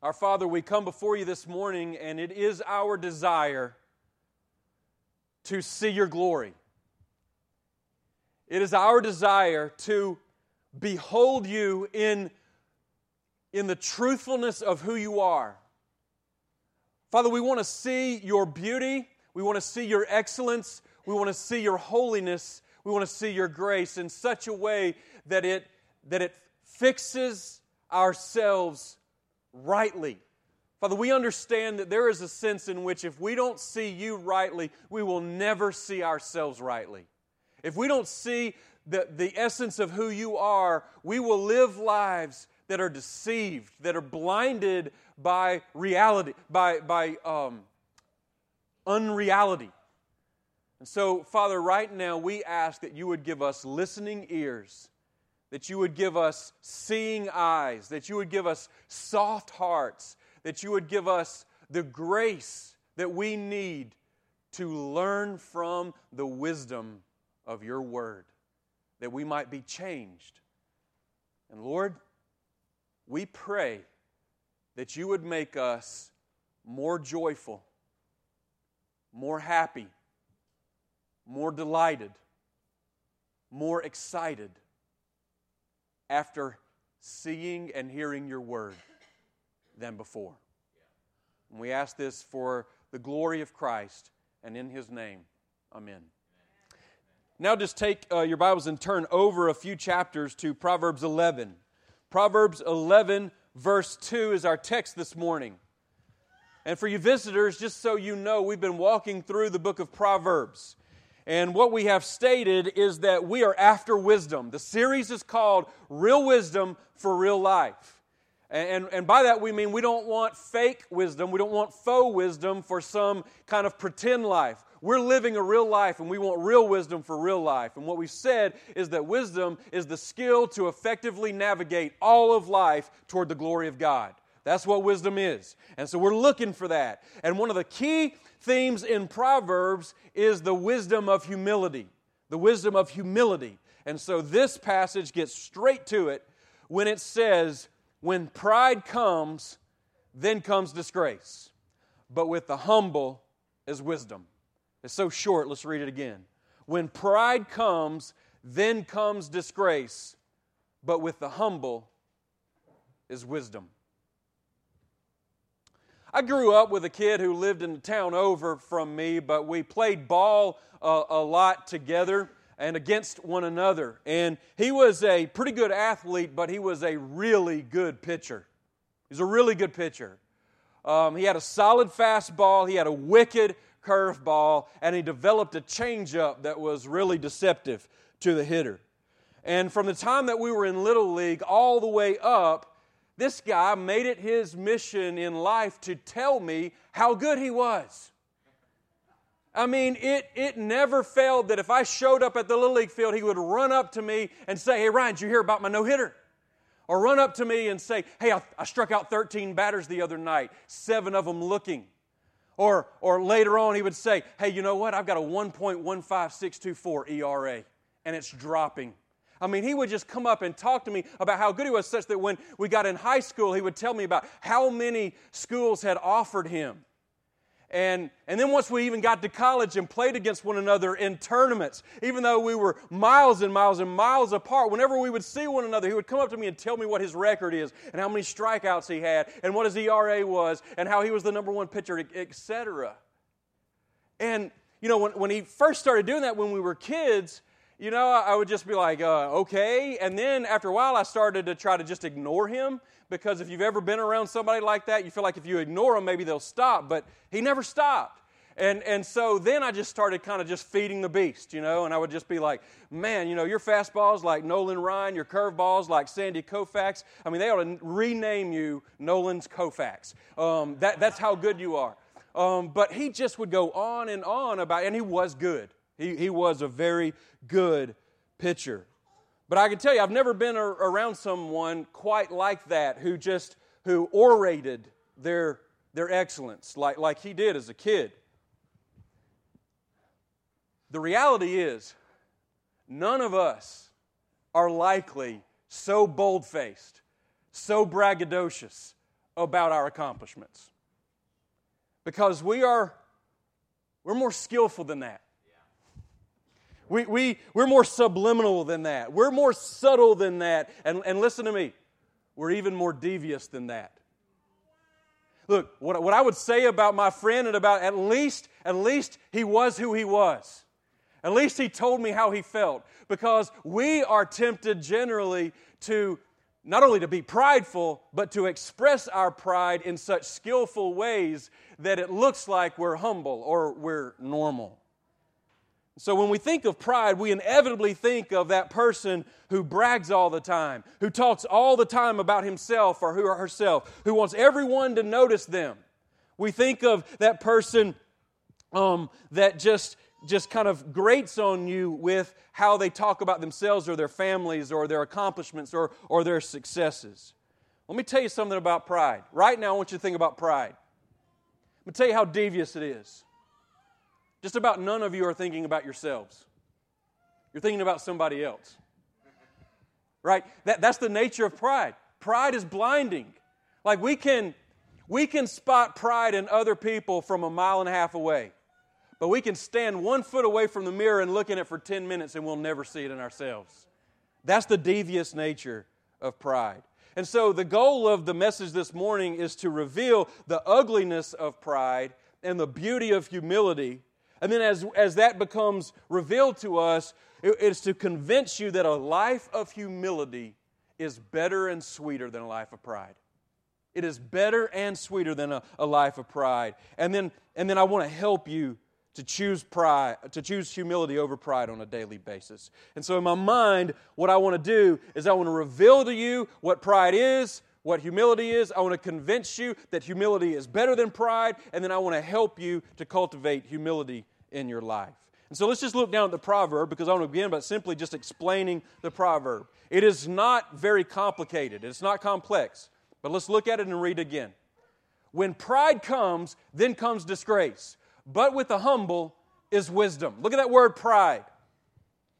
Our Father, we come before you this morning, and it is our desire to see your glory. It is our desire to behold you in, in the truthfulness of who you are. Father, we want to see your beauty. We want to see your excellence. We want to see your holiness. We want to see your grace in such a way that it, that it fixes ourselves rightly. Father, we understand that there is a sense in which if we don't see you rightly, we will never see ourselves rightly. If we don't see the, the essence of who you are, we will live lives that are deceived, that are blinded by reality, by, by um, unreality. And so, Father, right now we ask that you would give us listening ears that you would give us seeing eyes, that you would give us soft hearts, that you would give us the grace that we need to learn from the wisdom of your word, that we might be changed. And Lord, we pray that you would make us more joyful, more happy, more delighted, more excited after seeing and hearing your word than before. And we ask this for the glory of Christ and in his name. Amen. Now, just take uh, your Bibles and turn over a few chapters to Proverbs 11. Proverbs 11, verse 2 is our text this morning. And for you visitors, just so you know, we've been walking through the book of Proverbs. And what we have stated is that we are after wisdom. The series is called Real Wisdom for Real Life. And, and by that we mean we don't want fake wisdom, we don't want faux wisdom for some kind of pretend life. We're living a real life and we want real wisdom for real life. And what we've said is that wisdom is the skill to effectively navigate all of life toward the glory of God. That's what wisdom is. And so we're looking for that. And one of the key themes in Proverbs is the wisdom of humility. The wisdom of humility. And so this passage gets straight to it when it says, When pride comes, then comes disgrace. But with the humble is wisdom. It's so short, let's read it again. When pride comes, then comes disgrace. But with the humble is wisdom. I grew up with a kid who lived in the town over from me, but we played ball uh, a lot together and against one another. And he was a pretty good athlete, but he was a really good pitcher. He's a really good pitcher. Um, he had a solid fastball, he had a wicked curveball, and he developed a changeup that was really deceptive to the hitter. And from the time that we were in Little League all the way up, this guy made it his mission in life to tell me how good he was. I mean, it, it never failed that if I showed up at the Little League field, he would run up to me and say, Hey, Ryan, did you hear about my no hitter? Or run up to me and say, Hey, I, I struck out 13 batters the other night, seven of them looking. Or, or later on, he would say, Hey, you know what? I've got a 1.15624 ERA, and it's dropping. I mean, he would just come up and talk to me about how good he was, such that when we got in high school, he would tell me about how many schools had offered him. And, and then once we even got to college and played against one another in tournaments, even though we were miles and miles and miles apart, whenever we would see one another, he would come up to me and tell me what his record is and how many strikeouts he had and what his ERA was and how he was the number one pitcher, etc. And, you know, when, when he first started doing that when we were kids, you know, I would just be like, uh, okay. And then after a while, I started to try to just ignore him because if you've ever been around somebody like that, you feel like if you ignore them, maybe they'll stop. But he never stopped. And, and so then I just started kind of just feeding the beast, you know, and I would just be like, man, you know, your fastballs like Nolan Ryan, your curveballs like Sandy Koufax. I mean, they ought to rename you Nolan's Koufax. Um, that, that's how good you are. Um, but he just would go on and on about, and he was good. He, he was a very good pitcher. But I can tell you, I've never been around someone quite like that who just who orated their, their excellence like, like he did as a kid. The reality is, none of us are likely so bold faced, so braggadocious about our accomplishments. Because we are we're more skillful than that. We, we, we're more subliminal than that. We're more subtle than that. And, and listen to me, we're even more devious than that. Look, what, what I would say about my friend and about at least, at least he was who he was. At least he told me how he felt. Because we are tempted generally to not only to be prideful, but to express our pride in such skillful ways that it looks like we're humble or we're normal. So, when we think of pride, we inevitably think of that person who brags all the time, who talks all the time about himself or who herself, who wants everyone to notice them. We think of that person um, that just just kind of grates on you with how they talk about themselves or their families or their accomplishments or, or their successes. Let me tell you something about pride. Right now, I want you to think about pride. Let me tell you how devious it is. Just about none of you are thinking about yourselves, you're thinking about somebody else. Right? That, that's the nature of pride. Pride is blinding. Like we can, we can spot pride in other people from a mile and a half away. But we can stand one foot away from the mirror and look in it for 10 minutes and we'll never see it in ourselves. That's the devious nature of pride. And so, the goal of the message this morning is to reveal the ugliness of pride and the beauty of humility. And then, as, as that becomes revealed to us, it, it's to convince you that a life of humility is better and sweeter than a life of pride. It is better and sweeter than a, a life of pride. And then, and then I want to help you to choose pride, to choose humility over pride on a daily basis. And so in my mind, what I want to do is I want to reveal to you what pride is, what humility is. I want to convince you that humility is better than pride, and then I want to help you to cultivate humility in your life. And so let's just look down at the proverb because I want to begin by simply just explaining the proverb. It is not very complicated, it's not complex, but let's look at it and read again. When pride comes, then comes disgrace but with the humble is wisdom. Look at that word pride.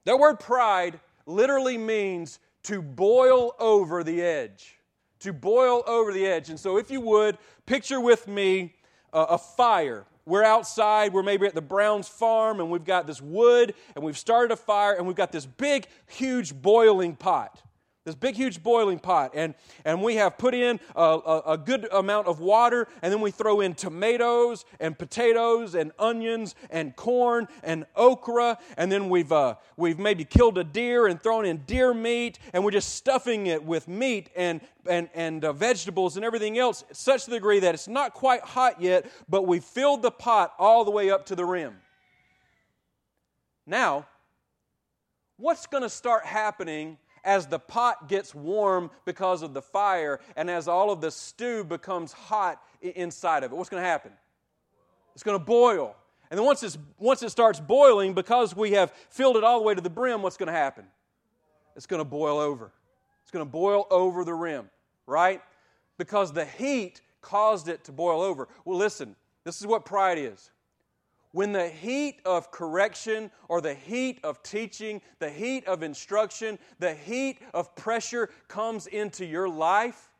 That word pride literally means to boil over the edge. To boil over the edge. And so, if you would, picture with me a, a fire. We're outside, we're maybe at the Browns farm, and we've got this wood, and we've started a fire, and we've got this big, huge boiling pot this big, huge boiling pot, and, and we have put in a, a, a, good amount of water, and then we throw in tomatoes and potatoes and onions and corn and okra, and then we've, uh, we've maybe killed a deer and thrown in deer meat, and we're just stuffing it with meat and, and, and uh, vegetables and everything else, such the degree that it's not quite hot yet, but we've filled the pot all the way up to the rim. Now, what's going to start happening? As the pot gets warm because of the fire and as all of the stew becomes hot inside of it, what's going to happen? It's going to boil. And then once, it's, once it starts boiling, because we have filled it all the way to the brim, what's going to happen? It's going to boil over. It's going to boil over the rim, right? Because the heat caused it to boil over. Well, listen, this is what pride is when the heat of correction or the heat of teaching, the heat of instruction, the heat of pressure comes into your life,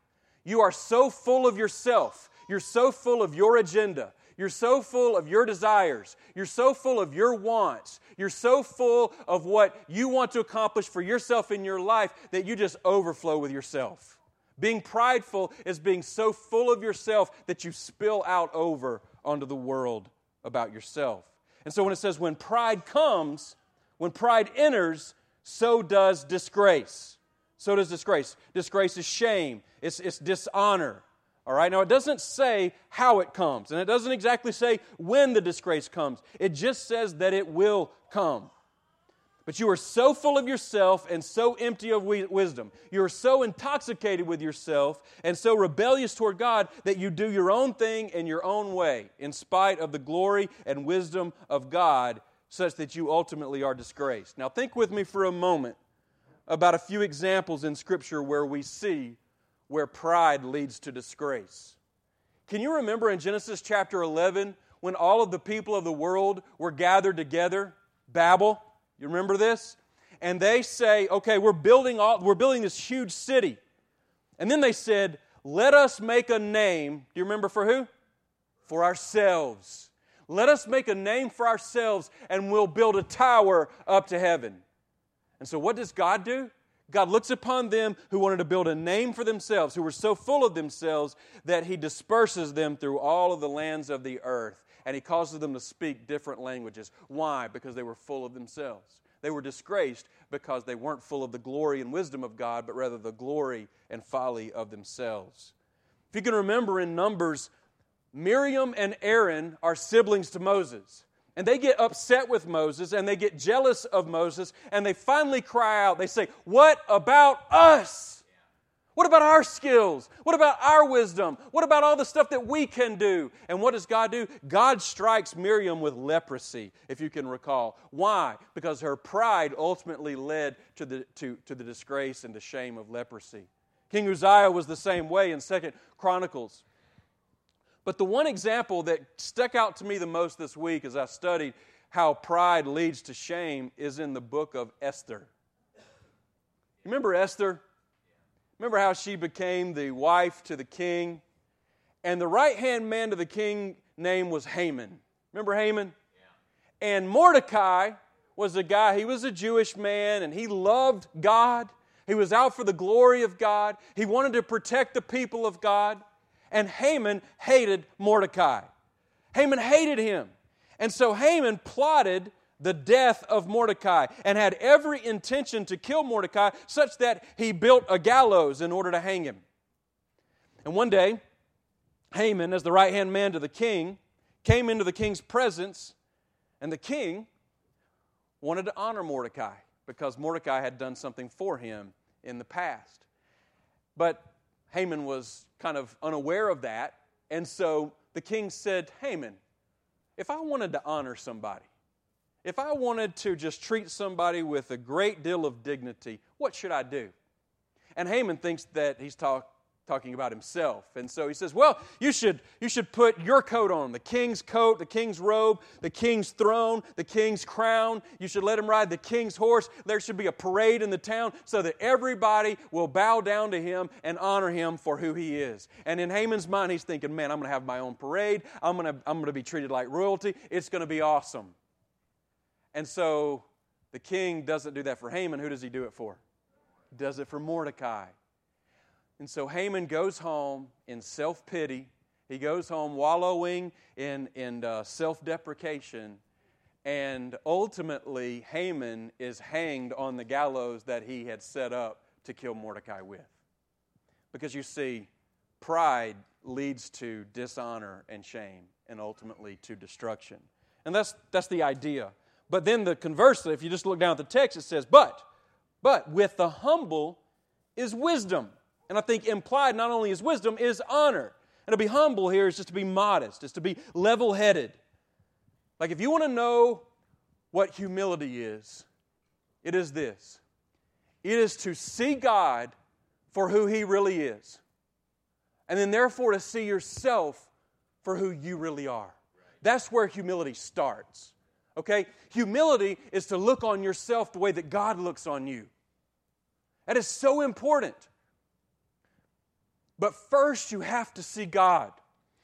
you are so full of yourself. You're so full of your agenda. You're so full of your desires. You're so full of your wants. You're so full of what you want to accomplish for yourself in your life that you just overflow with yourself. Being prideful is being so full of yourself that you spill out over onto the world about yourself. And so when it says, when pride comes, when pride enters, so does disgrace. So does disgrace. Disgrace is shame, it's, it's dishonor. All right, now it doesn't say how it comes, and it doesn't exactly say when the disgrace comes. It just says that it will come. But you are so full of yourself and so empty of wisdom. You are so intoxicated with yourself and so rebellious toward God that you do your own thing in your own way, in spite of the glory and wisdom of God, such that you ultimately are disgraced. Now, think with me for a moment about a few examples in Scripture where we see where pride leads to disgrace. Can you remember in Genesis chapter 11 when all of the people of the world were gathered together? Babel? You remember this? And they say, okay, we're building, all, we're building this huge city. And then they said, Let us make a name. Do you remember for who? For ourselves. Let us make a name for ourselves and we'll build a tower up to heaven. And so, what does God do? God looks upon them who wanted to build a name for themselves, who were so full of themselves that He disperses them through all of the lands of the earth. And He causes them to speak different languages. Why? Because they were full of themselves. They were disgraced because they weren't full of the glory and wisdom of God, but rather the glory and folly of themselves. If you can remember in Numbers, Miriam and Aaron are siblings to Moses. And they get upset with Moses and they get jealous of Moses and they finally cry out. They say, What about us? What about our skills? What about our wisdom? What about all the stuff that we can do? And what does God do? God strikes Miriam with leprosy, if you can recall. Why? Because her pride ultimately led to the, to, to the disgrace and the shame of leprosy. King Uzziah was the same way in Second Chronicles. But the one example that stuck out to me the most this week as I studied how pride leads to shame is in the book of Esther. Remember Esther? Remember how she became the wife to the king? And the right hand man to the king name was Haman. Remember Haman? Yeah. And Mordecai was a guy, he was a Jewish man and he loved God. He was out for the glory of God. He wanted to protect the people of God and Haman hated Mordecai. Haman hated him. And so Haman plotted the death of Mordecai and had every intention to kill Mordecai, such that he built a gallows in order to hang him. And one day, Haman, as the right hand man to the king, came into the king's presence, and the king wanted to honor Mordecai because Mordecai had done something for him in the past. But Haman was kind of unaware of that. And so the king said, Haman, if I wanted to honor somebody, if I wanted to just treat somebody with a great deal of dignity, what should I do? And Haman thinks that he's talk, talking about himself. And so he says, Well, you should, you should put your coat on the king's coat, the king's robe, the king's throne, the king's crown. You should let him ride the king's horse. There should be a parade in the town so that everybody will bow down to him and honor him for who he is. And in Haman's mind, he's thinking, Man, I'm going to have my own parade. I'm going to, I'm going to be treated like royalty. It's going to be awesome. And so the king doesn't do that for Haman. Who does he do it for? He does it for Mordecai. And so Haman goes home in self pity. He goes home wallowing in, in uh, self deprecation. And ultimately, Haman is hanged on the gallows that he had set up to kill Mordecai with. Because you see, pride leads to dishonor and shame and ultimately to destruction. And that's, that's the idea. But then the conversely, if you just look down at the text, it says, But, but with the humble is wisdom. And I think implied not only is wisdom, is honor. And to be humble here is just to be modest, is to be level headed. Like if you want to know what humility is, it is this it is to see God for who He really is, and then therefore to see yourself for who you really are. That's where humility starts. Okay? Humility is to look on yourself the way that God looks on you. That is so important. But first, you have to see God.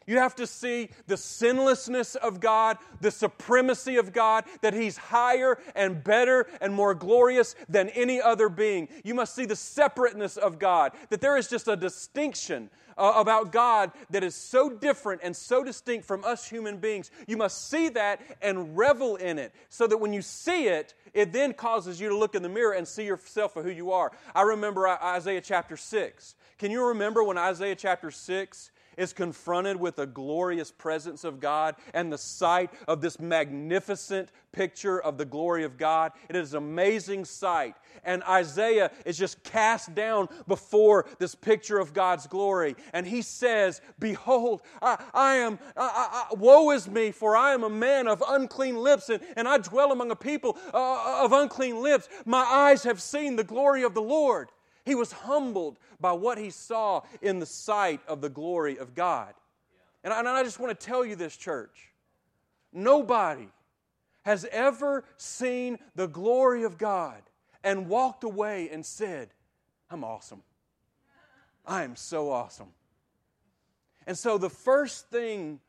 You have to see the sinlessness of God, the supremacy of God, that He's higher and better and more glorious than any other being. You must see the separateness of God, that there is just a distinction uh, about God that is so different and so distinct from us human beings. You must see that and revel in it so that when you see it, it then causes you to look in the mirror and see yourself for who you are. I remember Isaiah chapter 6. Can you remember when Isaiah chapter 6 is confronted with the glorious presence of God and the sight of this magnificent picture of the glory of God. It is an amazing sight. And Isaiah is just cast down before this picture of God's glory. And he says, Behold, I, I am, I, I, woe is me, for I am a man of unclean lips, and, and I dwell among a people uh, of unclean lips. My eyes have seen the glory of the Lord. He was humbled by what he saw in the sight of the glory of God. And I, and I just want to tell you this, church. Nobody has ever seen the glory of God and walked away and said, I'm awesome. I am so awesome. And so, the first thing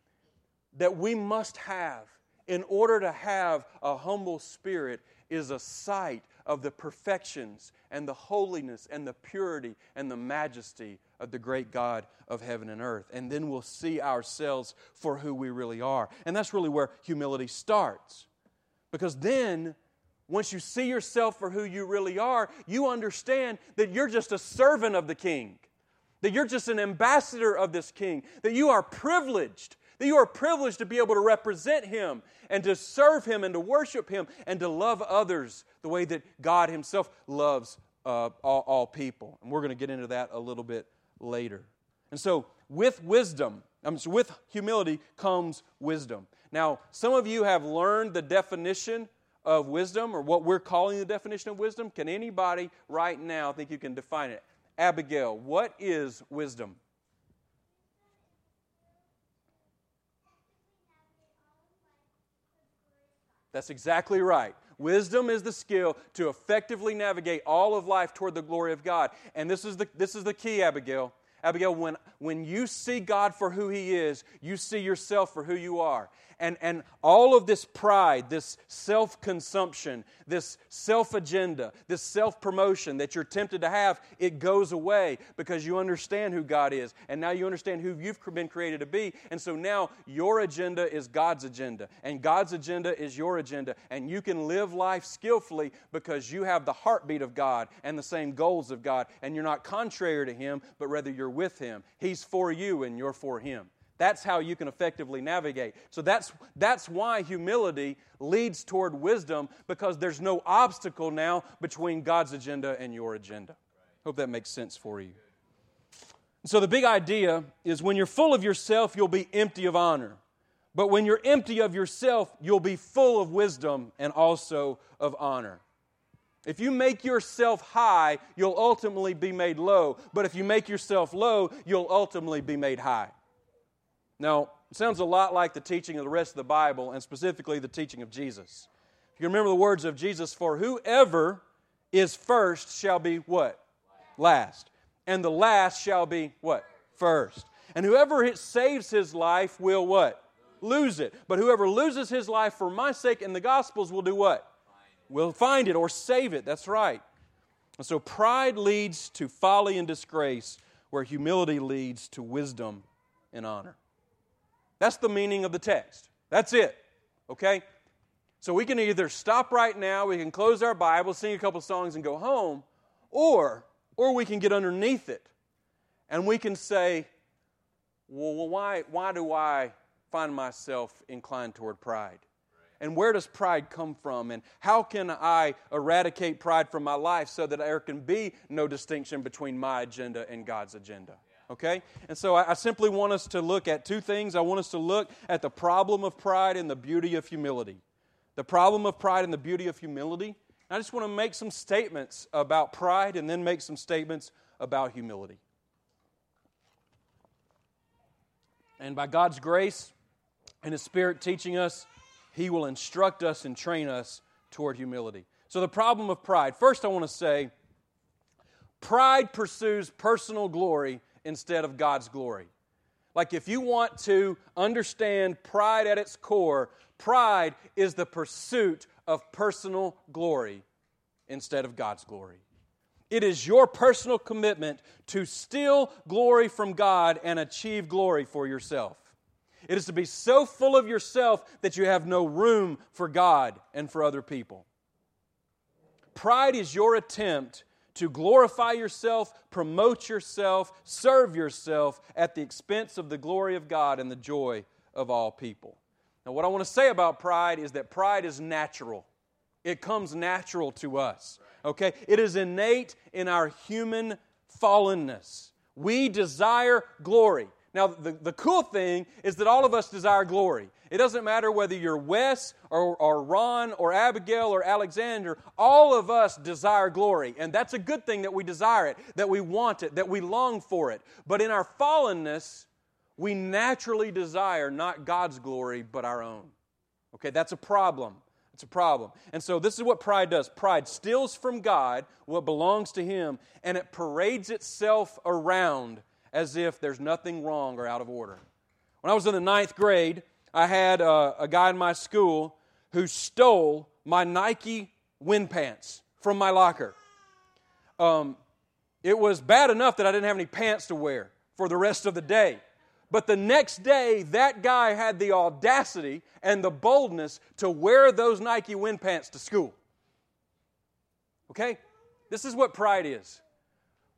that we must have in order to have a humble spirit is a sight of the perfections and the holiness and the purity and the majesty of the great God of heaven and earth. And then we'll see ourselves for who we really are. And that's really where humility starts. Because then, once you see yourself for who you really are, you understand that you're just a servant of the king, that you're just an ambassador of this king, that you are privileged that you are privileged to be able to represent Him and to serve Him and to worship Him and to love others the way that God Himself loves uh, all, all people. And we're going to get into that a little bit later. And so, with wisdom, um, so with humility comes wisdom. Now, some of you have learned the definition of wisdom or what we're calling the definition of wisdom. Can anybody right now think you can define it? Abigail, what is wisdom? That's exactly right. Wisdom is the skill to effectively navigate all of life toward the glory of God. And this is the, this is the key, Abigail. Abigail, when, when you see God for who He is, you see yourself for who you are. And, and all of this pride, this self consumption, this self agenda, this self promotion that you're tempted to have, it goes away because you understand who God is. And now you understand who you've been created to be. And so now your agenda is God's agenda. And God's agenda is your agenda. And you can live life skillfully because you have the heartbeat of God and the same goals of God. And you're not contrary to Him, but rather you're with Him. He's for you and you're for Him. That's how you can effectively navigate. So that's, that's why humility leads toward wisdom because there's no obstacle now between God's agenda and your agenda. Hope that makes sense for you. So the big idea is when you're full of yourself, you'll be empty of honor. But when you're empty of yourself, you'll be full of wisdom and also of honor. If you make yourself high, you'll ultimately be made low. But if you make yourself low, you'll ultimately be made high. Now, it sounds a lot like the teaching of the rest of the Bible, and specifically the teaching of Jesus. If you remember the words of Jesus, for whoever is first shall be what? Last. And the last shall be what? First. And whoever saves his life will what? Lose it. But whoever loses his life for my sake and the gospel's will do what? Will find it or save it. That's right. And so pride leads to folly and disgrace, where humility leads to wisdom and honor. That's the meaning of the text. That's it. Okay? So we can either stop right now, we can close our Bible, sing a couple songs, and go home, or, or we can get underneath it and we can say, well, why, why do I find myself inclined toward pride? And where does pride come from? And how can I eradicate pride from my life so that there can be no distinction between my agenda and God's agenda? Okay? And so I, I, simply want us to look at two things. I want us to look at the problem of pride and the beauty of humility. The problem of pride and the beauty of humility. I just want to make some statements about pride and then make some statements about humility. And by God's grace and His Spirit teaching us, He will instruct us and train us toward humility. So, the problem of pride. First, I want to say pride pursues personal glory instead of God's glory. Like, if you want to understand pride at its core, pride is the pursuit of personal glory instead of God's glory. It is your personal commitment to steal glory from God and achieve glory for yourself. It is to be so full of yourself that you have no room for God and for other people. Pride is your attempt to glorify yourself, promote yourself, serve yourself at the expense of the glory of God and the joy of all people. Now, what I want to say about pride is that pride is natural. It comes natural to us. Okay? It is innate in our human fallenness. We desire glory. Now, the, the cool thing is that all of us desire glory. It doesn't matter whether you're Wes or, or Ron or Abigail or Alexander, all of us desire glory. And that's a good thing that we desire it, that we want it, that we long for it. But in our fallenness, we naturally desire not God's glory, but our own. Okay, that's a problem. It's a problem. And so this is what pride does pride steals from God what belongs to Him, and it parades itself around as if there's nothing wrong or out of order. When I was in the ninth grade, I had a, a guy in my school who stole my Nike wind pants from my locker. Um, it was bad enough that I didn't have any pants to wear for the rest of the day. But the next day, that guy had the audacity and the boldness to wear those Nike wind pants to school. Okay? This is what pride is.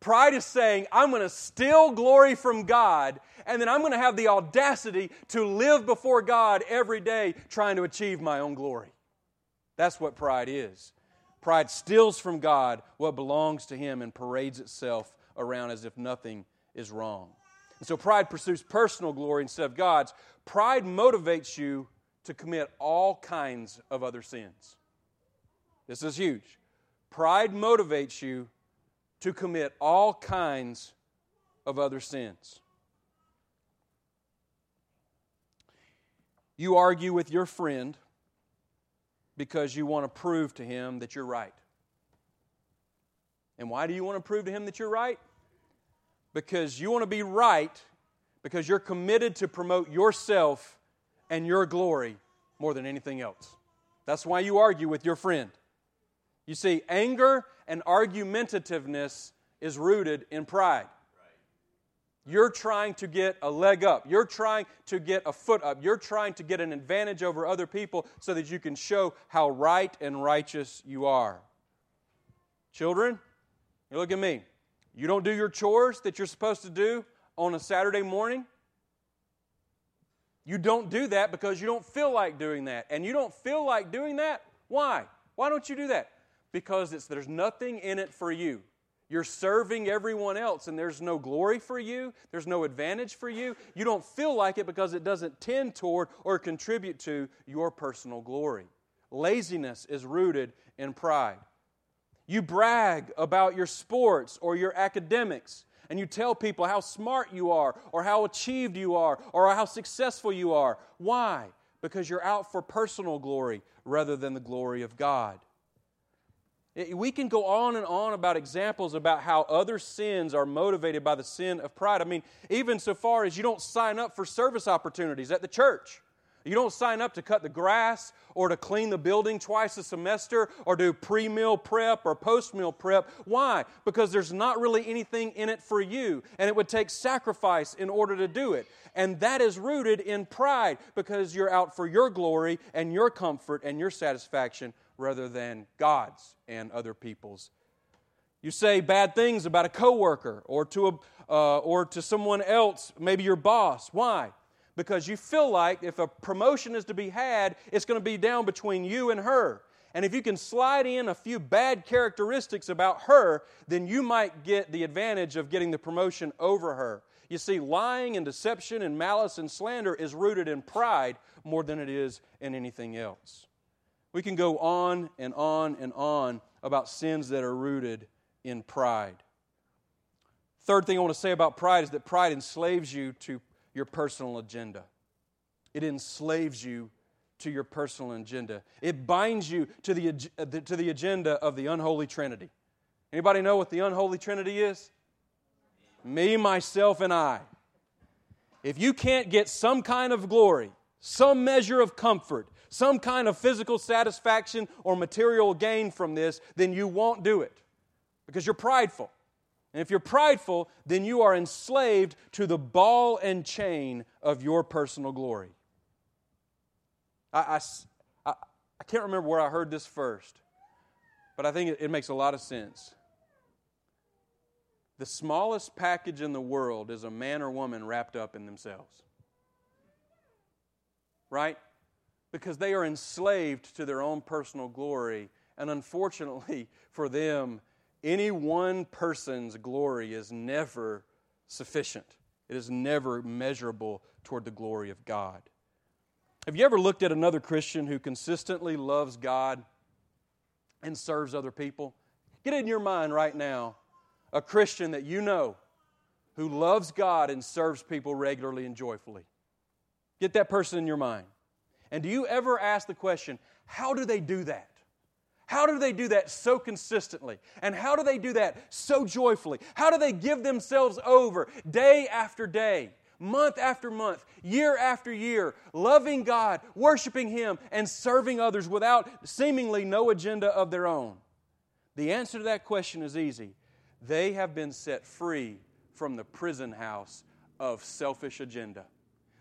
Pride is saying, I'm going to steal glory from God, and then I'm going to have the audacity to live before God every day trying to achieve my own glory. That's what pride is. Pride steals from God what belongs to Him and parades itself around as if nothing is wrong. And so pride pursues personal glory instead of God's. Pride motivates you to commit all kinds of other sins. This is huge. Pride motivates you to commit all kinds of other sins. You argue with your friend because you want to prove to him that you're right. And why do you want to prove to him that you're right? Because you want to be right because you're committed to promote yourself and your glory more than anything else. That's why you argue with your friend. You see, anger and argumentativeness is rooted in pride. You're trying to get a leg up. You're trying to get a foot up. You're trying to get an advantage over other people so that you can show how right and righteous you are. Children, you look at me. You don't do your chores that you're supposed to do on a Saturday morning. You don't do that because you don't feel like doing that. And you don't feel like doing that? Why? Why don't you do that? Because it's, there's nothing in it for you. You're serving everyone else, and there's no glory for you. There's no advantage for you. You don't feel like it because it doesn't tend toward or contribute to your personal glory. Laziness is rooted in pride. You brag about your sports or your academics, and you tell people how smart you are, or how achieved you are, or how successful you are. Why? Because you're out for personal glory rather than the glory of God. We can go on and on about examples about how other sins are motivated by the sin of pride. I mean, even so far as you don't sign up for service opportunities at the church. You don't sign up to cut the grass or to clean the building twice a semester or do pre meal prep or post meal prep. Why? Because there's not really anything in it for you, and it would take sacrifice in order to do it. And that is rooted in pride because you're out for your glory and your comfort and your satisfaction rather than God's and other people's. You say bad things about a coworker or to a, uh, or to someone else, maybe your boss. Why? Because you feel like if a promotion is to be had, it's going to be down between you and her. And if you can slide in a few bad characteristics about her, then you might get the advantage of getting the promotion over her. You see, lying and deception and malice and slander is rooted in pride more than it is in anything else. We can go on and on and on about sins that are rooted in pride. Third thing I want to say about pride is that pride enslaves you to your personal agenda. It enslaves you to your personal agenda. It binds you to the, uh, to the agenda of the unholy trinity. Anybody know what the unholy trinity is? Me, myself, and I. If you can't get some kind of glory, some measure of comfort, some kind of physical satisfaction or material gain from this, then you won't do it because you're prideful. And if you're prideful, then you are enslaved to the ball and chain of your personal glory. I, I, I can't remember where I heard this first, but I think it, it makes a lot of sense. The smallest package in the world is a man or woman wrapped up in themselves. Right? Because they are enslaved to their own personal glory. And unfortunately for them, any one person's glory is never sufficient, it is never measurable toward the glory of God. Have you ever looked at another Christian who consistently loves God and serves other people? Get in your mind right now a Christian that you know who loves God and serves people regularly and joyfully. Get that person in your mind. And do you ever ask the question, how do they do that? How do they do that so consistently? And how do they do that so joyfully? How do they give themselves over day after day, month after month, year after year, loving God, worshiping Him, and serving others without seemingly no agenda of their own? The answer to that question is easy. They have been set free from the prison house of selfish agenda.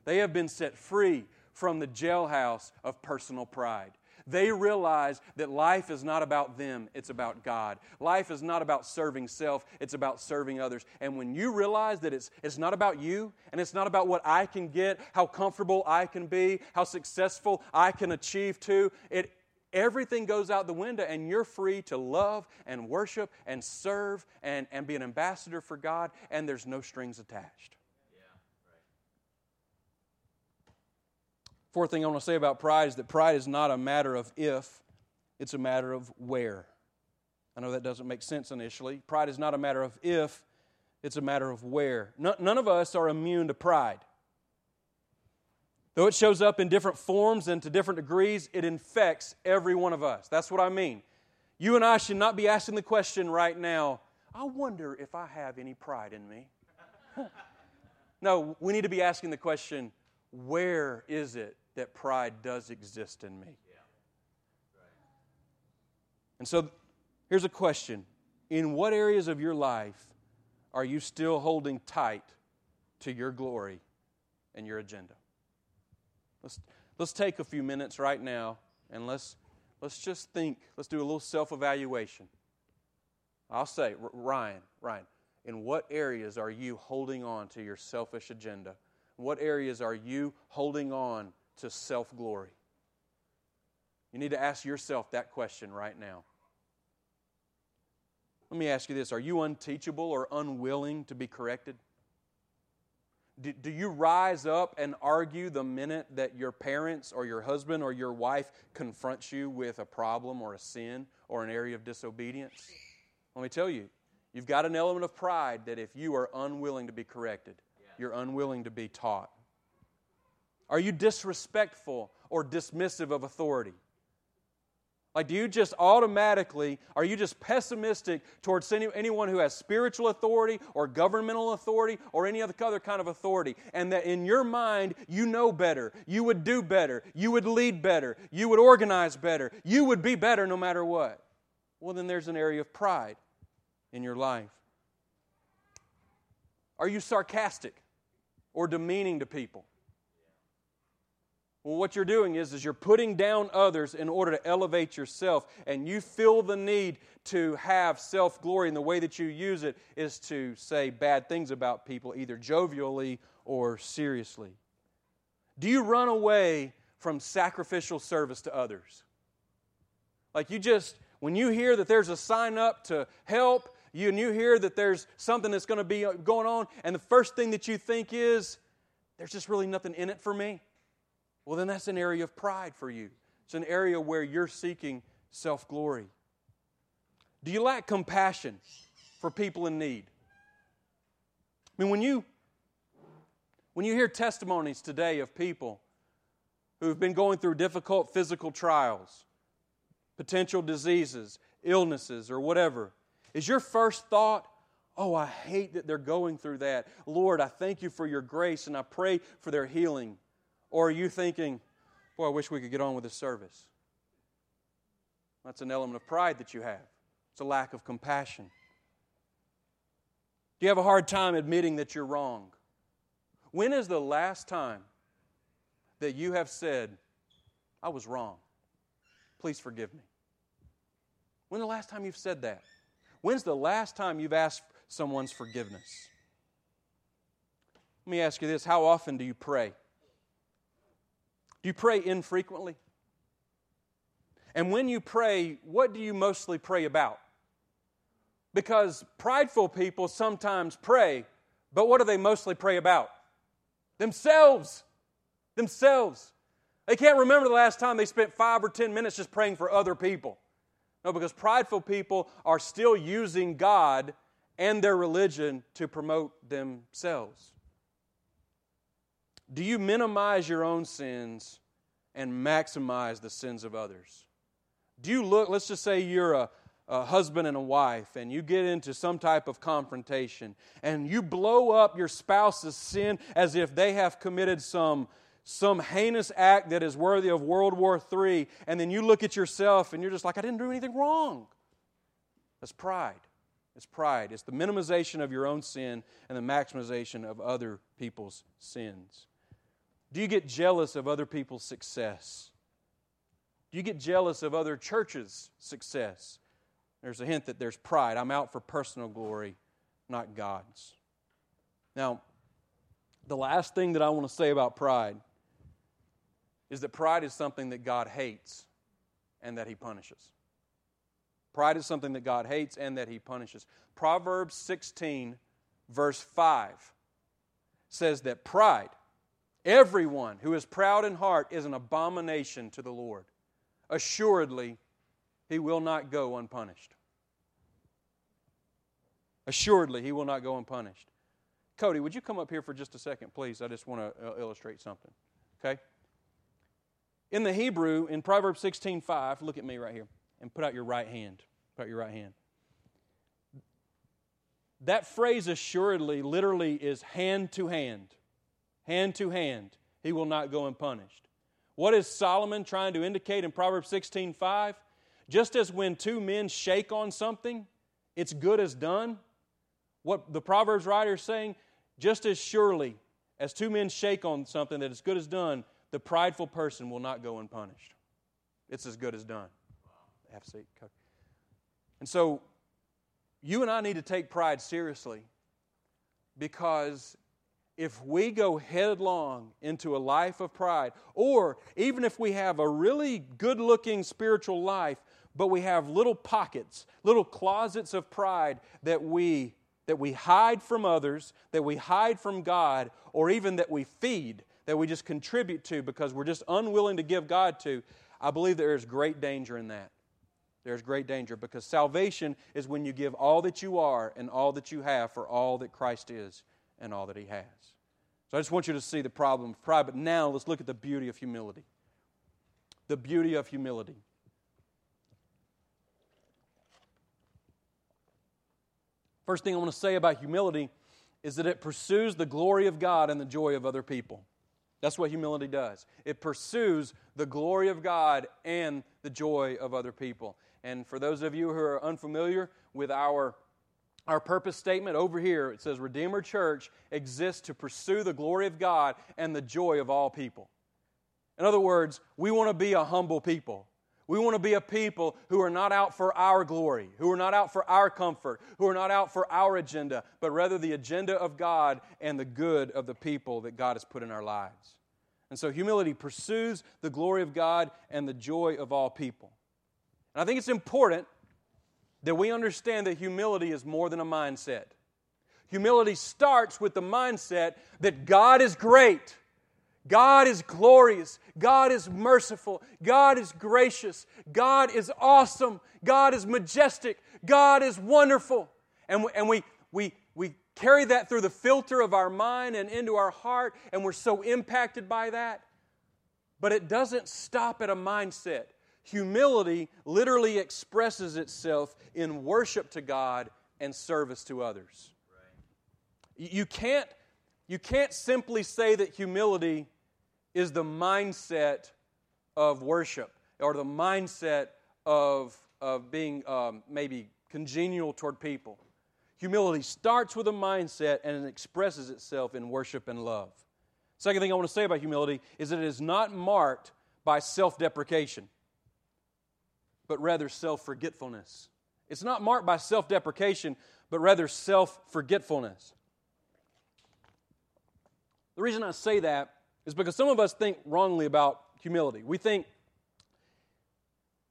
They have been set free from the jailhouse of personal pride. They realize that life is not about them, it's about God. Life is not about serving self, it's about serving others. And when you realize that it's, it's not about you, and it's not about what I can get, how comfortable I can be, how successful I can achieve too, it, everything goes out the window, and you're free to love and worship and serve and, and be an ambassador for God, and there's no strings attached. Fourth thing I want to say about pride is that pride is not a matter of if, it's a matter of where. I know that doesn't make sense initially. Pride is not a matter of if, it's a matter of where. None of us are immune to pride. Though it shows up in different forms and to different degrees, it infects every one of us. That's what I mean. You and I should not be asking the question right now, I wonder if I have any pride in me. no, we need to be asking the question, where is it that pride does exist in me. And so here's a question In what areas of your life are you still holding tight to your glory and your agenda? Let's, let's take a few minutes right now and let's, let's just think, let's do a little self evaluation. I'll say, Ryan, Ryan, in what areas are you holding on to your selfish agenda? What areas are you holding on to self glory? You need to ask yourself that question right now. Let me ask you this Are you unteachable or unwilling to be corrected? Do, do you rise up and argue the minute that your parents or your husband or your wife confronts you with a problem or a sin or an area of disobedience? Let me tell you, you've got an element of pride that if you are unwilling to be corrected, you're unwilling to be taught. Are you disrespectful or dismissive of authority? Like, do you just automatically, are you just pessimistic towards any, anyone who has spiritual authority or governmental authority or any other kind of authority? And that in your mind, you know better, you would do better, you would lead better, you would organize better, you would be better no matter what? Well, then there's an area of pride in your life. Are you sarcastic or demeaning to people? Well, what you're doing is, is you're putting down others in order to elevate yourself, and you feel the need to have self glory, and the way that you use it is to say bad things about people, either jovially or seriously. Do you run away from sacrificial service to others? Like you just, when you hear that there's a sign up to help, you, and you hear that there's something that's going to be going on, and the first thing that you think is, there's just really nothing in it for me well, then that's an area of pride for you. It's an area where you're seeking self glory. Do you lack compassion for people in need? I mean, when you when you hear testimonies today of people who've been going through difficult physical trials, potential diseases, illnesses, or whatever, is your first thought, Oh, I hate that they're going through that. Lord, I thank you for your grace and I pray for their healing. Or are you thinking, boy, I wish we could get on with this service? That's an element of pride that you have. It's a lack of compassion. Do you have a hard time admitting that you're wrong? When is the last time that you have said, I was wrong? Please forgive me. When's the last time you've said that? When's the last time you've asked someone's forgiveness? Let me ask you this how often do you pray? Do you pray infrequently? And when you pray, what do you mostly pray about? Because prideful people sometimes pray, but what do they mostly pray about? Themselves. Themselves. They can't remember the last time they spent five or ten minutes just praying for other people. No, because prideful people are still using God and their religion to promote themselves. Do you minimize your own sins and maximize the sins of others? Do you look, let's just say you're a, a husband and a wife and you get into some type of confrontation and you blow up your spouse's sin as if they have committed some some heinous act that is worthy of World War III, and then you look at yourself and you're just like, I didn't do anything wrong. That's pride. It's pride. It's the minimization of your own sin and the maximization of other people's sins. Do you get jealous of other people's success? Do you get jealous of other churches' success? There's a hint that there's pride. I'm out for personal glory, not God's. Now, the last thing that I want to say about pride is that pride is something that God hates and that He punishes. Pride is something that God hates and that He punishes. Proverbs 16, verse 5 says that pride, everyone who is proud in heart, is an abomination to the Lord. Assuredly, He will not go unpunished. Assuredly, He will not go unpunished. Cody, would you come up here for just a second, please? I just want to uh, illustrate something. Okay? In the Hebrew, in Proverbs 16 5, look at me right here and put out your right hand. Put out your right hand. That phrase assuredly literally is hand to hand. Hand to hand. He will not go unpunished. What is Solomon trying to indicate in Proverbs 16 5? Just as when two men shake on something, it's good as done. What the Proverbs writer is saying, just as surely as two men shake on something that is good as done, the prideful person will not go unpunished. It's as good as done. Have seat. And so, you and I need to take pride seriously because if we go headlong into a life of pride, or even if we have a really good looking spiritual life, but we have little pockets, little closets of pride that we that we hide from others, that we hide from God, or even that we feed, that we just contribute to because we're just unwilling to give God to, I believe there is great danger in that. There's great danger because salvation is when you give all that you are and all that you have for all that Christ is and all that He has. So I just want you to see the problem of pride. But now let's look at the beauty of humility. The beauty of humility. First thing I want to say about humility is that it pursues the glory of God and the joy of other people. That's what humility does. It pursues the glory of God and the joy of other people. And for those of you who are unfamiliar with our, our purpose statement over here, it says Redeemer Church exists to pursue the glory of God and the joy of all people. In other words, we want to be a humble people. We want to be a people who are not out for our glory, who are not out for our comfort, who are not out for our agenda, but rather the agenda of God and the good of the people that God has put in our lives. And so humility pursues the glory of God and the joy of all people. And I think it's important that we understand that humility is more than a mindset. Humility starts with the mindset that God is great God is glorious. God is merciful. God is gracious. God is awesome. God is majestic. God is wonderful. And we, and we, we, we carry that through the filter of our mind and into our heart, and we're so impacted by that. But it doesn't stop at a mindset. Humility literally expresses itself in worship to God and service to others. Right. You, can't, you can't simply say that humility is the mindset of worship or the mindset of, of being um, maybe congenial toward people. Humility starts with a mindset and it expresses itself in worship and love. Second thing I want to say about humility is that it is not marked by self deprecation, but rather self forgetfulness. It's not marked by self deprecation, but rather self forgetfulness. The reason I say that is because some of us think wrongly about humility. We think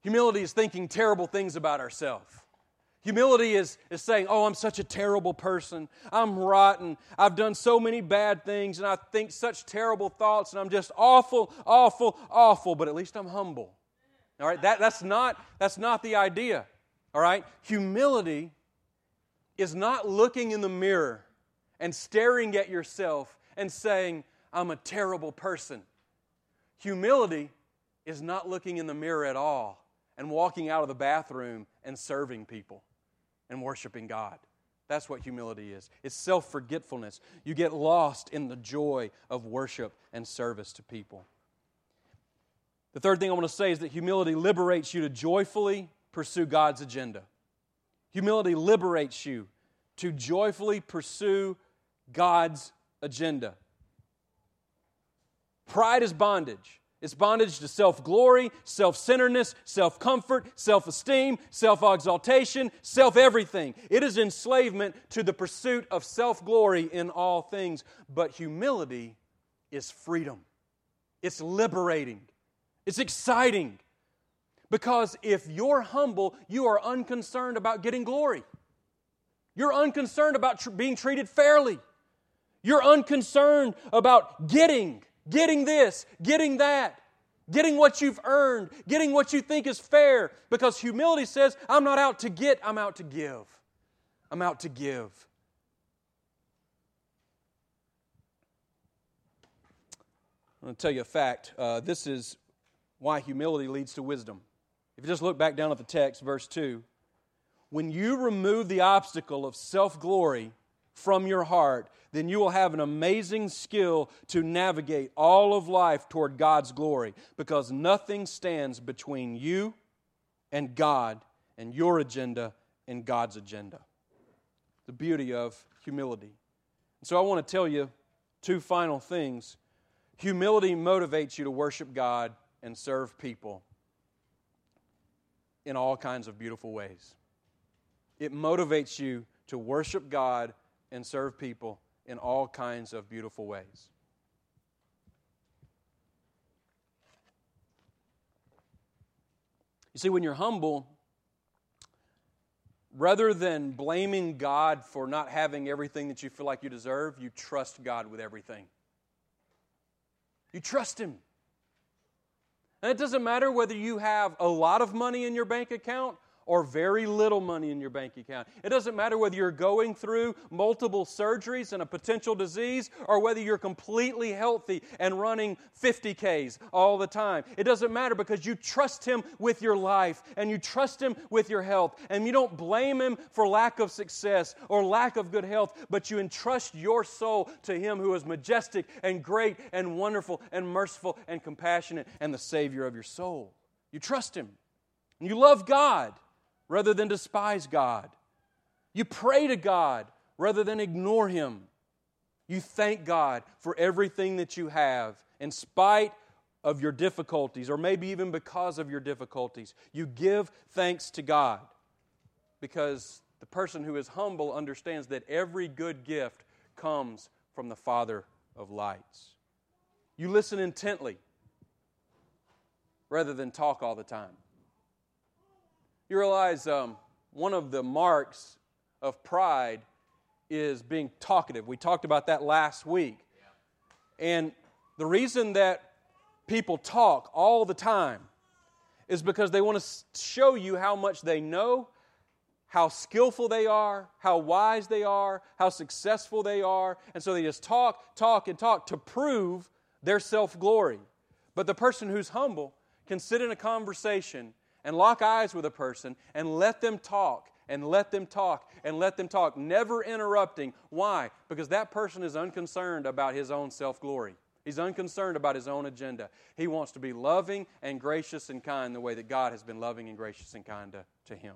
humility is thinking terrible things about ourselves. Humility is, is saying, Oh, I'm such a terrible person. I'm rotten. I've done so many bad things, and I think such terrible thoughts, and I'm just awful, awful, awful, but at least I'm humble. All right? That, that's, not, that's not the idea. All right? Humility is not looking in the mirror and staring at yourself and saying, I'm a terrible person. Humility is not looking in the mirror at all and walking out of the bathroom and serving people and worshiping God. That's what humility is. It's self forgetfulness. You get lost in the joy of worship and service to people. The third thing I want to say is that humility liberates you to joyfully pursue God's agenda. Humility liberates you to joyfully pursue God's agenda. Pride is bondage. It's bondage to self glory, self centeredness, self comfort, self esteem, self exaltation, self everything. It is enslavement to the pursuit of self glory in all things. But humility is freedom, it's liberating, it's exciting. Because if you're humble, you are unconcerned about getting glory. You're unconcerned about tr- being treated fairly. You're unconcerned about getting getting this, getting that, getting what you've earned, getting what you think is fair. Because humility says, I'm not out to get, I'm out to give. I'm out to give. I'm going to tell you a fact. Uh, this is why humility leads to wisdom. If you just look back down at the text, verse 2, when you remove the obstacle of self glory from your heart, then you will have an amazing skill to navigate all of life toward God's glory because nothing stands between you and God and your agenda and God's agenda. The beauty of humility. And So I want to tell you two final things. Humility motivates you to worship God and serve people in all kinds of beautiful ways. It motivates you to worship God and serve people in all kinds of beautiful ways. You see, when you're humble, rather than blaming God for not having everything that you feel like you deserve, you trust God with everything. You trust Him. And it doesn't matter whether you have a lot of money in your bank account or very little money in your bank account. It doesn't matter whether you're going through multiple surgeries and a potential disease or whether you're completely healthy and running 50Ks all the time. It doesn't matter because you trust Him with your life and you trust Him with your health and you don't blame Him for lack of success or lack of good health, but you entrust your soul to Him who is majestic and great and wonderful and merciful and compassionate and the Savior of your soul. You trust Him. And you love God rather than despise God. You pray to God rather than ignore Him. You thank God for everything that you have in spite of your difficulties, or maybe even because of your difficulties. You give thanks to God because the person who is humble understands that every good gift comes from the Father of lights. You listen intently rather than talk all the time. You realize um, one of the marks of pride is being talkative. We talked about that last week. And the reason that people talk all the time is because they want to show you how much they know, how skillful they are, how wise they are, how successful they are. And so they just talk, talk, and talk to prove their self glory. But the person who's humble can sit in a conversation and lock eyes with a person and let them talk and let them talk and let them talk, never interrupting. Why? Because that person is unconcerned about his own self glory. He's unconcerned about his own agenda. He wants to be loving and gracious and kind the way that God has been loving and gracious and kind to, to him.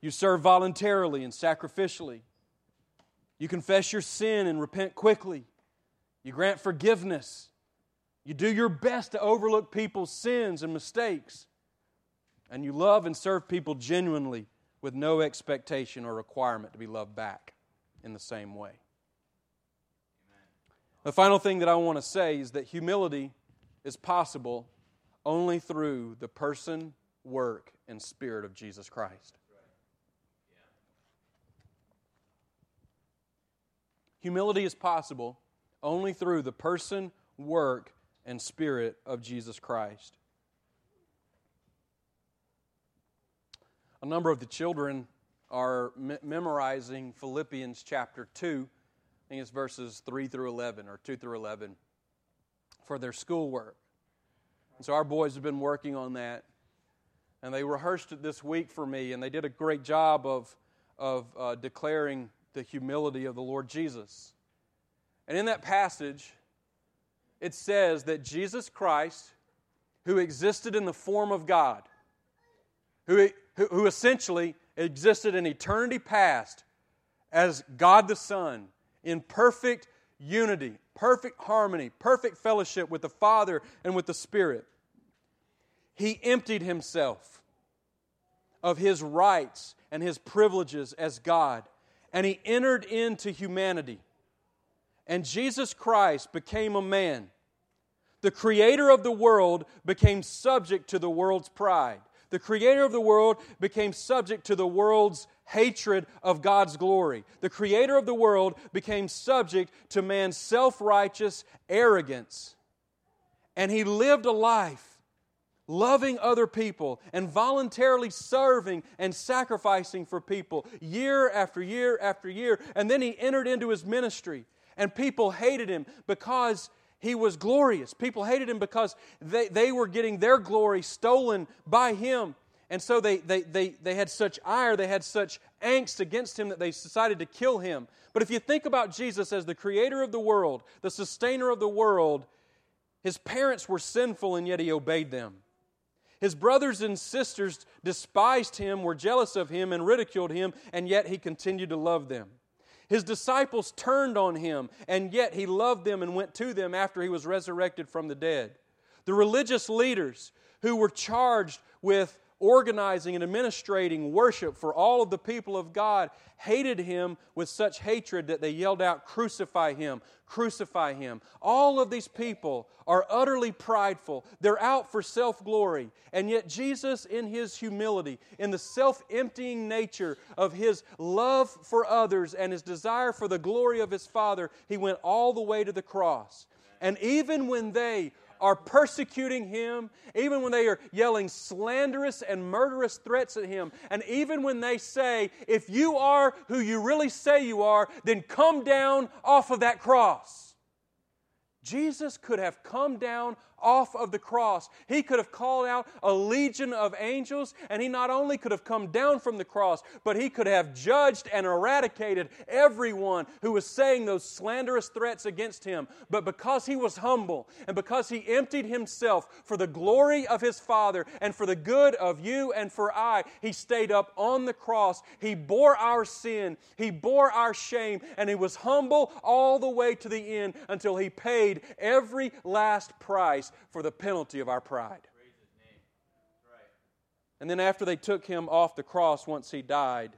You serve voluntarily and sacrificially. You confess your sin and repent quickly. You grant forgiveness. You do your best to overlook people's sins and mistakes and you love and serve people genuinely with no expectation or requirement to be loved back in the same way. The final thing that I want to say is that humility is possible only through the person, work, and spirit of Jesus Christ. Humility is possible only through the person, work, and spirit of Jesus Christ. A number of the children are me- memorizing Philippians chapter 2. I think it's verses 3 through 11 or 2 through 11 for their schoolwork. And so our boys have been working on that. And they rehearsed it this week for me, and they did a great job of, of uh, declaring the humility of the Lord Jesus. And in that passage, it says that Jesus Christ, who existed in the form of God, who, who, who essentially existed in eternity past as God the Son, in perfect unity, perfect harmony, perfect fellowship with the Father and with the Spirit. He emptied himself of his rights and his privileges as God, and he entered into humanity. And Jesus Christ became a man. The creator of the world became subject to the world's pride. The creator of the world became subject to the world's hatred of God's glory. The creator of the world became subject to man's self righteous arrogance. And he lived a life loving other people and voluntarily serving and sacrificing for people year after year after year. And then he entered into his ministry, and people hated him because he was glorious. People hated him because they, they were getting their glory stolen by him. And so they, they, they, they had such ire, they had such angst against him that they decided to kill him. But if you think about Jesus as the creator of the world, the sustainer of the world, his parents were sinful and yet he obeyed them. His brothers and sisters despised him, were jealous of him, and ridiculed him, and yet he continued to love them. His disciples turned on him, and yet he loved them and went to them after he was resurrected from the dead. The religious leaders who were charged with organizing and administrating worship for all of the people of God hated him with such hatred that they yelled out, Crucify him, crucify him. All of these people are utterly prideful. They're out for self glory. And yet, Jesus, in his humility, in the self emptying nature of his love for others and his desire for the glory of his Father, he went all the way to the cross. And even when they are persecuting him, even when they are yelling slanderous and murderous threats at him, and even when they say, If you are who you really say you are, then come down off of that cross. Jesus could have come down off of the cross. He could have called out a legion of angels, and he not only could have come down from the cross, but he could have judged and eradicated everyone who was saying those slanderous threats against him. But because he was humble and because he emptied himself for the glory of his Father and for the good of you and for I, he stayed up on the cross. He bore our sin, he bore our shame, and he was humble all the way to the end until he paid every last price for the penalty of our pride. And then, after they took him off the cross once he died,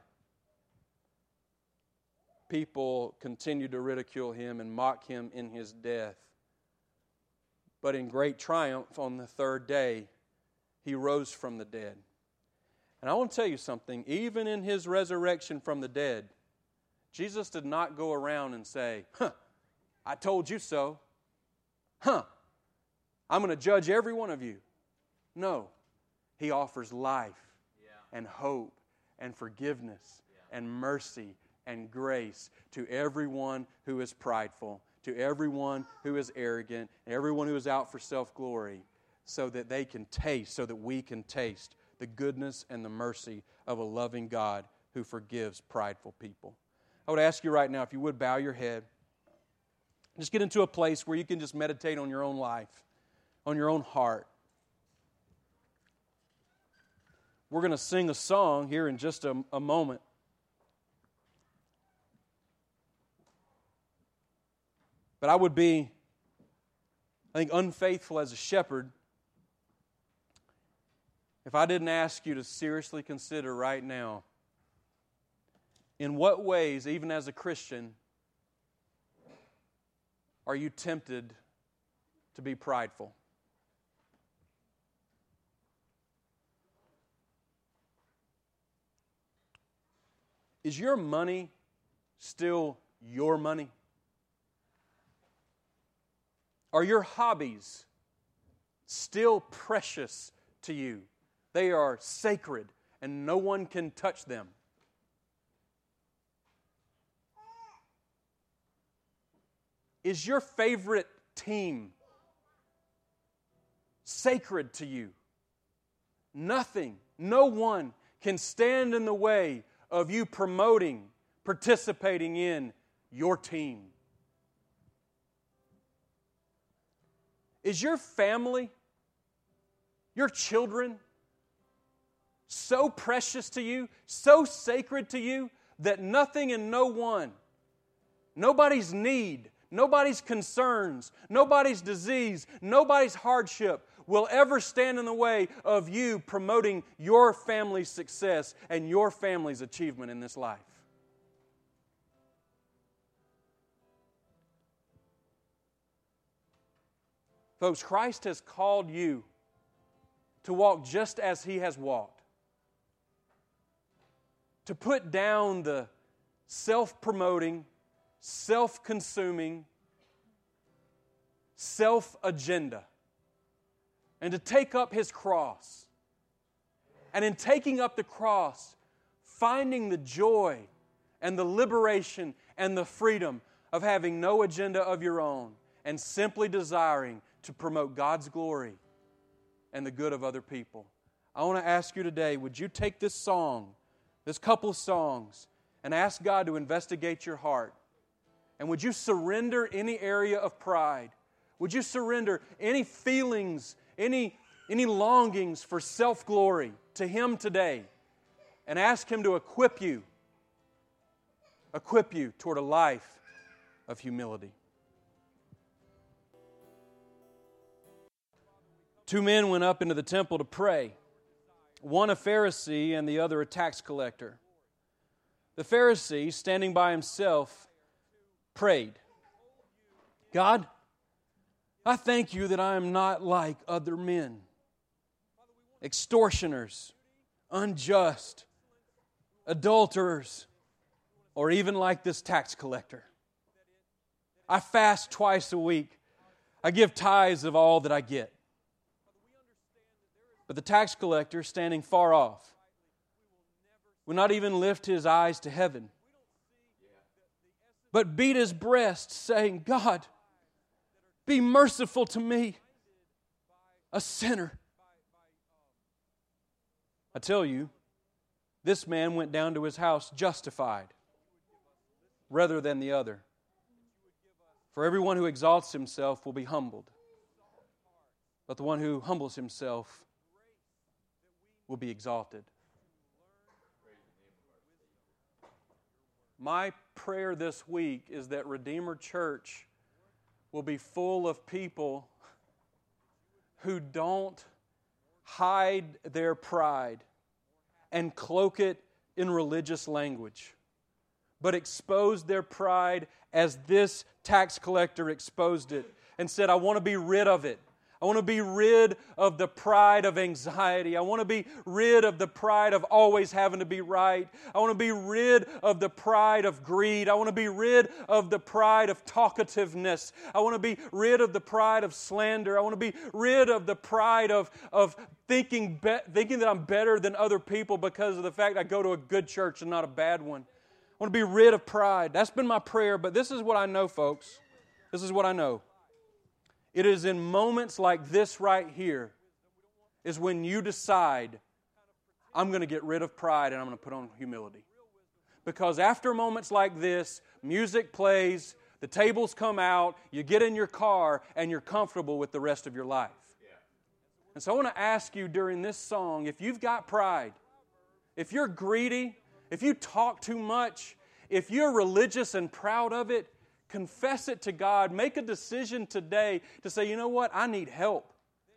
people continued to ridicule him and mock him in his death. But in great triumph on the third day, he rose from the dead. And I want to tell you something even in his resurrection from the dead, Jesus did not go around and say, Huh, I told you so. Huh, I'm going to judge every one of you. No, He offers life yeah. and hope and forgiveness yeah. and mercy and grace to everyone who is prideful, to everyone who is arrogant, everyone who is out for self glory, so that they can taste, so that we can taste the goodness and the mercy of a loving God who forgives prideful people. I would ask you right now if you would bow your head. Just get into a place where you can just meditate on your own life on your own heart. We're going to sing a song here in just a, a moment. But I would be, I think, unfaithful as a shepherd if I didn't ask you to seriously consider right now in what ways, even as a Christian, are you tempted to be prideful? Is your money still your money? Are your hobbies still precious to you? They are sacred and no one can touch them. Is your favorite team sacred to you? Nothing no one can stand in the way of you promoting, participating in your team. Is your family, your children, so precious to you, so sacred to you, that nothing and no one, nobody's need, nobody's concerns, nobody's disease, nobody's hardship will ever stand in the way of you promoting your family's success and your family's achievement in this life. Folks, Christ has called you to walk just as He has walked, to put down the self promoting, self consuming, self agenda and to take up his cross. And in taking up the cross, finding the joy and the liberation and the freedom of having no agenda of your own and simply desiring to promote God's glory and the good of other people. I want to ask you today would you take this song, this couple of songs, and ask God to investigate your heart? And would you surrender any area of pride? Would you surrender any feelings any, any longings for self glory to Him today and ask Him to equip you, equip you toward a life of humility. Two men went up into the temple to pray, one a Pharisee and the other a tax collector. The Pharisee, standing by himself, prayed God, I thank you that I am not like other men, extortioners, unjust, adulterers, or even like this tax collector. I fast twice a week. I give tithes of all that I get. But the tax collector, standing far off, would not even lift his eyes to heaven, but beat his breast, saying, God, be merciful to me, a sinner. I tell you, this man went down to his house justified rather than the other. For everyone who exalts himself will be humbled, but the one who humbles himself will be exalted. My prayer this week is that Redeemer Church will be full of people who don't hide their pride and cloak it in religious language, but expose their pride as this tax collector exposed it and said, I want to be rid of it. I want to be rid of the pride of anxiety. I want to be rid of the pride of always having to be right. I want to be rid of the pride of greed. I want to be rid of the pride of talkativeness. I want to be rid of the pride of slander. I want to be rid of the pride of, of thinking, be, thinking that I'm better than other people because of the fact I go to a good church and not a bad one. I want to be rid of pride. That's been my prayer, but this is what I know, folks. This is what I know. It is in moments like this right here is when you decide, I'm going to get rid of pride and I'm going to put on humility. Because after moments like this, music plays, the tables come out, you get in your car, and you're comfortable with the rest of your life. And so I want to ask you during this song if you've got pride, if you're greedy, if you talk too much, if you're religious and proud of it, confess it to God. Make a decision today to say, you know what? I need help.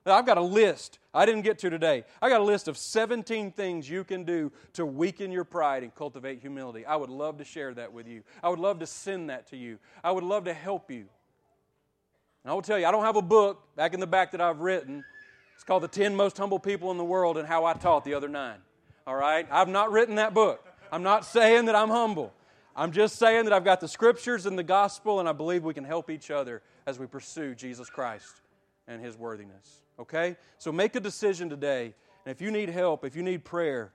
I've got a list I didn't get to today. I got a list of 17 things you can do to weaken your pride and cultivate humility. I would love to share that with you. I would love to send that to you. I would love to help you. And I will tell you, I don't have a book back in the back that I've written. It's called The 10 Most Humble People in the World and How I Taught the Other Nine. All right? I've not written that book. I'm not saying that I'm humble. I'm just saying that I've got the scriptures and the gospel, and I believe we can help each other as we pursue Jesus Christ and his worthiness. Okay? So make a decision today. And if you need help, if you need prayer,